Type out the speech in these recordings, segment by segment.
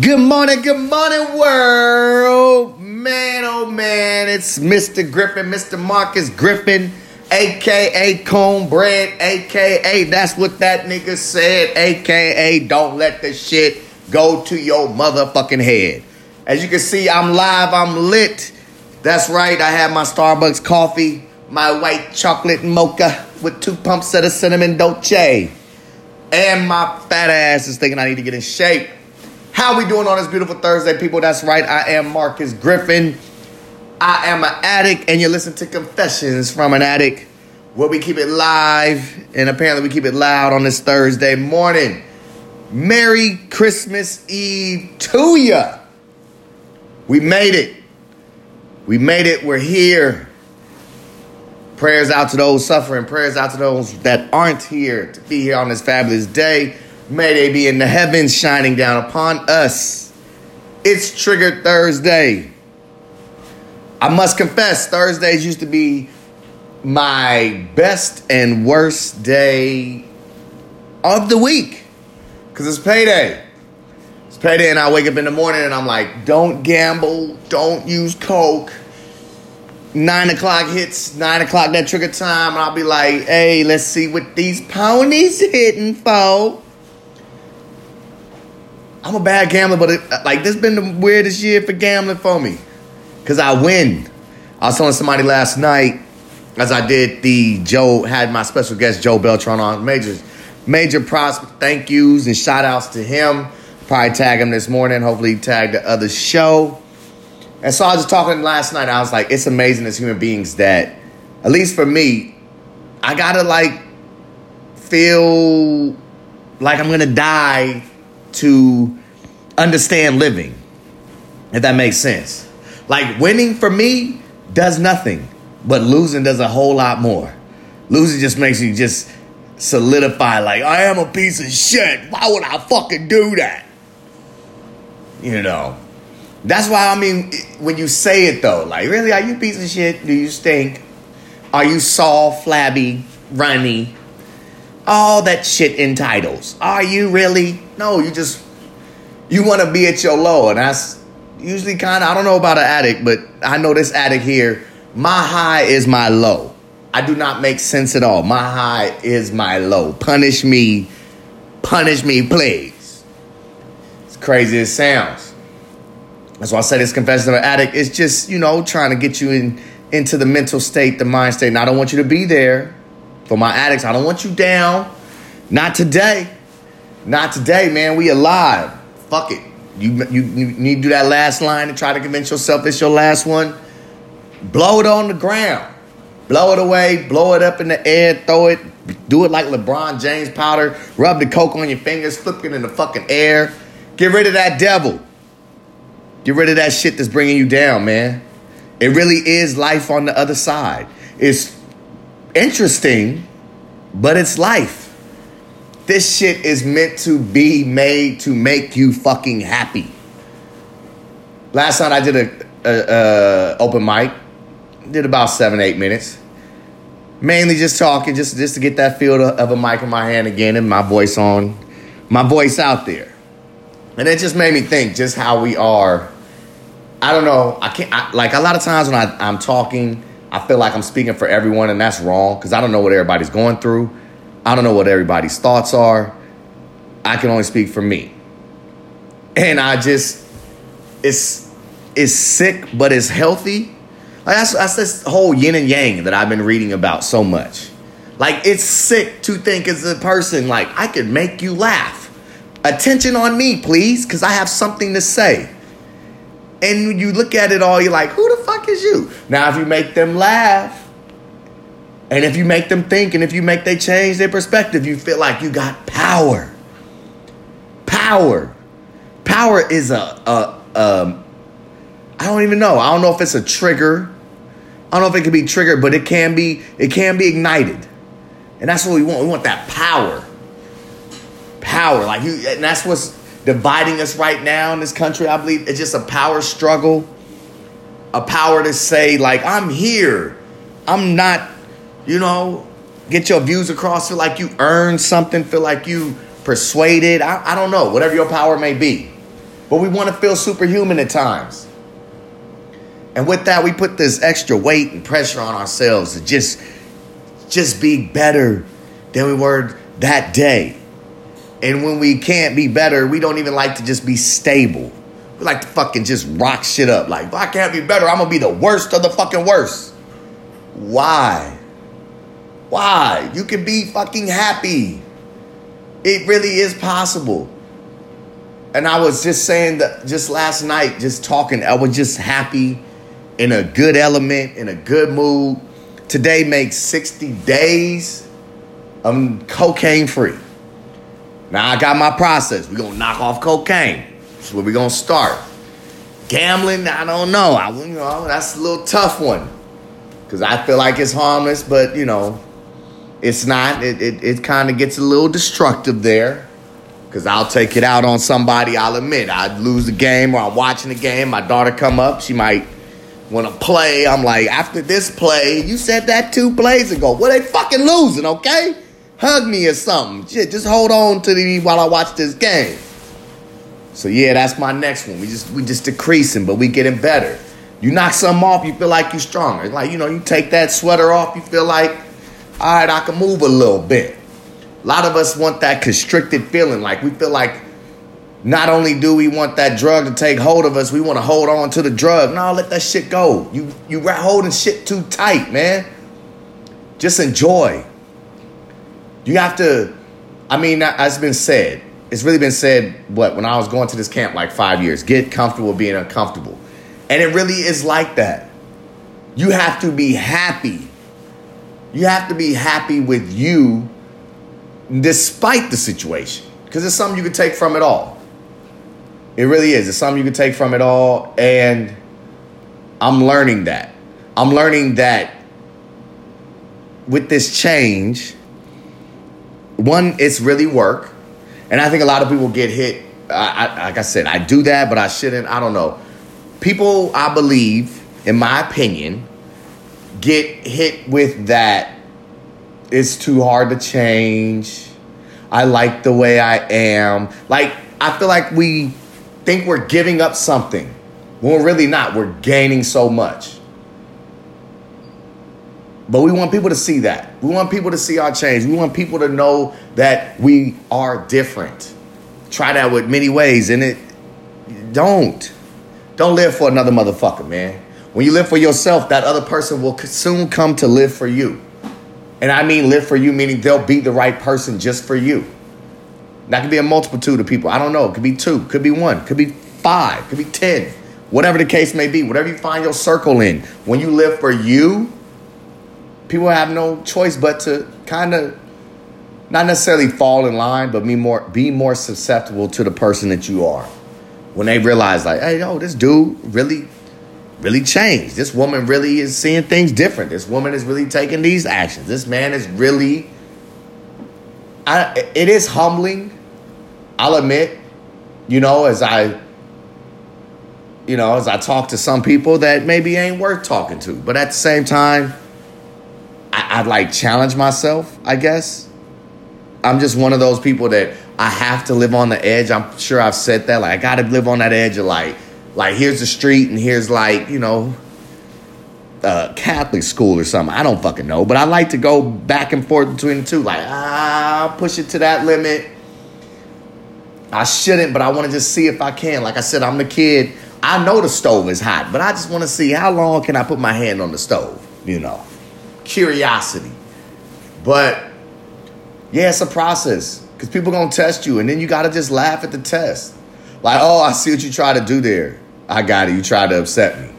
Good morning, good morning, world. Man, oh man, it's Mr. Griffin, Mr. Marcus Griffin, aka Cornbread, aka that's what that nigga said, aka don't let the shit go to your motherfucking head. As you can see, I'm live, I'm lit. That's right, I have my Starbucks coffee, my white chocolate mocha with two pumps of the cinnamon dolce. And my fat ass is thinking I need to get in shape. How we doing on this beautiful Thursday, people? That's right. I am Marcus Griffin. I am an addict, and you're listening to Confessions from an Addict, where we keep it live, and apparently we keep it loud on this Thursday morning. Merry Christmas Eve to ya. We made it. We made it. We're here. Prayers out to those suffering. Prayers out to those that aren't here to be here on this fabulous day. May they be in the heavens shining down upon us. It's Trigger Thursday. I must confess, Thursdays used to be my best and worst day of the week because it's payday. It's payday, and I wake up in the morning and I'm like, don't gamble, don't use Coke nine o'clock hits, nine o'clock that trigger time, and I'll be like, hey, let's see what these ponies hitting for. I'm a bad gambler, but it, like this been the weirdest year for gambling for me. Cause I win. I was telling somebody last night, as I did the Joe, had my special guest Joe Beltran on, major, major props, thank yous and shout outs to him. Probably tag him this morning, hopefully tag the other show. And so I was talking last night. I was like, it's amazing as human beings that, at least for me, I gotta like feel like I'm gonna die to understand living, if that makes sense. Like winning for me does nothing, but losing does a whole lot more. Losing just makes you just solidify, like, I am a piece of shit. Why would I fucking do that? You know. That's why I mean, when you say it though, like, really, are you piece of shit? Do you stink? Are you soft, flabby, runny? All that shit in titles. Are you really? No, you just you want to be at your low, and that's usually kind of. I don't know about an addict, but I know this addict here. My high is my low. I do not make sense at all. My high is my low. Punish me, punish me, please. It's crazy as it sounds. That's why I say this confession of an addict is just, you know, trying to get you in into the mental state, the mind state. And I don't want you to be there for my addicts. I don't want you down. Not today. Not today, man. We alive. Fuck it. You, you, you need to do that last line and try to convince yourself it's your last one. Blow it on the ground. Blow it away. Blow it up in the air. Throw it. Do it like LeBron James powder. Rub the coke on your fingers. Flip it in the fucking air. Get rid of that devil. Get rid of that shit that's bringing you down, man. It really is life on the other side. It's interesting, but it's life. This shit is meant to be made to make you fucking happy. Last night I did a, a, a open mic, did about seven eight minutes. Mainly just talking, just just to get that feel of a mic in my hand again and my voice on, my voice out there. And it just made me think just how we are. I don't know. I can't, I, like, a lot of times when I, I'm talking, I feel like I'm speaking for everyone, and that's wrong because I don't know what everybody's going through. I don't know what everybody's thoughts are. I can only speak for me. And I just, it's, it's sick, but it's healthy. Like that's, that's this whole yin and yang that I've been reading about so much. Like, it's sick to think as a person, like, I could make you laugh. Attention on me, please, because I have something to say. And you look at it all, you're like, who the fuck is you? Now, if you make them laugh, and if you make them think, and if you make they change their perspective, you feel like you got power. Power. Power is a, a, a I don't even know. I don't know if it's a trigger. I don't know if it can be triggered, but it can be, it can be ignited. And that's what we want. We want that power power. Like you, and that's what's dividing us right now in this country. I believe it's just a power struggle, a power to say like I'm here. I'm not, you know, get your views across. Feel like you earned something. Feel like you persuaded. I, I don't know. Whatever your power may be. but we want to feel superhuman at times. And with that, we put this extra weight and pressure on ourselves to just, just be better than we were that day. And when we can't be better, we don't even like to just be stable. We like to fucking just rock shit up. Like, if I can't be better, I'm gonna be the worst of the fucking worst. Why? Why? You can be fucking happy. It really is possible. And I was just saying that just last night, just talking, I was just happy in a good element, in a good mood. Today makes 60 days. I'm cocaine free. Now I got my process. We're gonna knock off cocaine. That's where we're gonna start. Gambling, I don't know. I you know that's a little tough one. Cause I feel like it's harmless, but you know, it's not. It it, it kind of gets a little destructive there. Cause I'll take it out on somebody. I'll admit I'd lose the game or I'm watching the game. My daughter come up. She might want to play. I'm like, after this play, you said that two plays ago. Well, they fucking losing, okay? Hug me or something. Shit, just hold on to me while I watch this game. So yeah, that's my next one. We just we just decreasing, but we getting better. You knock something off, you feel like you're stronger. Like, you know, you take that sweater off, you feel like, all right, I can move a little bit. A lot of us want that constricted feeling. Like we feel like not only do we want that drug to take hold of us, we want to hold on to the drug. No, let that shit go. You you holding shit too tight, man. Just enjoy. You have to. I mean, as been said, it's really been said. What when I was going to this camp like five years, get comfortable being uncomfortable, and it really is like that. You have to be happy. You have to be happy with you, despite the situation, because it's something you can take from it all. It really is. It's something you can take from it all. And I'm learning that. I'm learning that with this change, one, it's really work. And I think a lot of people get hit. I, I, like I said, I do that, but I shouldn't. I don't know. People, I believe, in my opinion, get hit with that. It's too hard to change. I like the way I am. Like, I feel like we think we're giving up something when we're really not. We're gaining so much. But we want people to see that. We want people to see our change. We want people to know that we are different. Try that with many ways, and it don't. Don't live for another motherfucker, man. When you live for yourself, that other person will soon come to live for you. And I mean live for you, meaning they'll be the right person just for you. That could be a multitude of people. I don't know. It could be two, could be one, could be five, could be 10. Whatever the case may be, whatever you find your circle in. When you live for you, people have no choice but to kind of not necessarily fall in line, but be more be more susceptible to the person that you are. When they realize, like, hey, yo, this dude really, really changed. This woman really is seeing things different. This woman is really taking these actions. This man is really. I, it is humbling I'll admit, you know, as I you know, as I talk to some people that maybe ain't worth talking to. But at the same time, I, would like challenge myself, I guess. I'm just one of those people that I have to live on the edge. I'm sure I've said that. Like I gotta live on that edge of like, like here's the street and here's like, you know, uh, Catholic school or something. I don't fucking know. But I like to go back and forth between the two. Like, ah, push it to that limit I shouldn't, but I want to just see if I can. Like I said, I'm the kid. I know the stove is hot, but I just want to see how long can I put my hand on the stove, you know. Curiosity. But yeah, it's a process because people to test you and then you got to just laugh at the test. Like, oh, I see what you try to do there. I got it. You tried to upset me.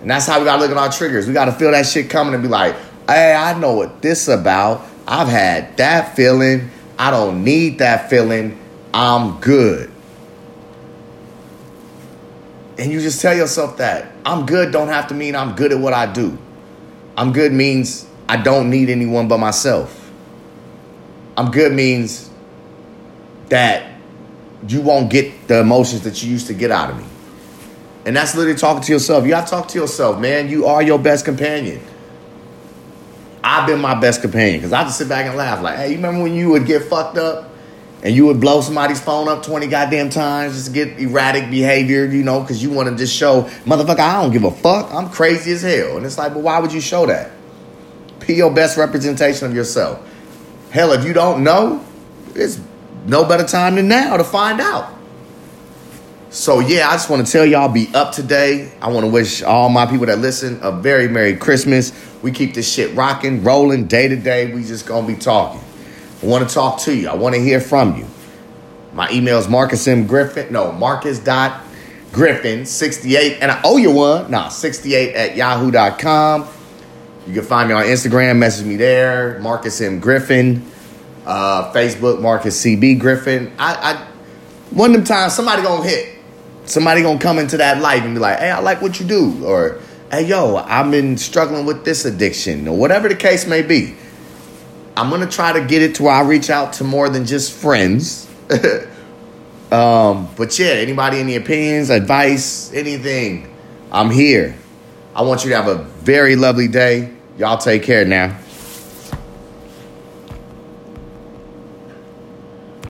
And that's how we got to look at our triggers. We got to feel that shit coming and be like, hey, I know what this about. I've had that feeling. I don't need that feeling. I'm good. And you just tell yourself that. I'm good don't have to mean I'm good at what I do. I'm good means I don't need anyone but myself. I'm good means that you won't get the emotions that you used to get out of me. And that's literally talking to yourself. You gotta talk to yourself, man. You are your best companion. I've been my best companion because I just sit back and laugh like, hey, you remember when you would get fucked up and you would blow somebody's phone up 20 goddamn times just to get erratic behavior, you know, because you want to just show, motherfucker, I don't give a fuck. I'm crazy as hell. And it's like, but why would you show that? Be your best representation of yourself. Hell, if you don't know, it's no better time than now to find out. So yeah, I just want to tell y'all be up today. I want to wish all my people that listen a very Merry Christmas. We keep this shit rocking, rolling day to day. We just gonna be talking. I want to talk to you. I want to hear from you. My email is Marcus M. Griffin. No, Marcus dot Griffin 68. And I owe you one. Nah, 68 at yahoo.com. You can find me on Instagram, message me there. Marcus M. Griffin. Uh, Facebook, Marcus CB Griffin. I, I one of them times somebody gonna hit. Somebody gonna come into that life and be like, hey, I like what you do. Or hey yo, I've been struggling with this addiction, or whatever the case may be. I'm gonna try to get it to where I reach out to more than just friends. um, but yeah, anybody any opinions, advice, anything, I'm here. I want you to have a very lovely day. Y'all take care now.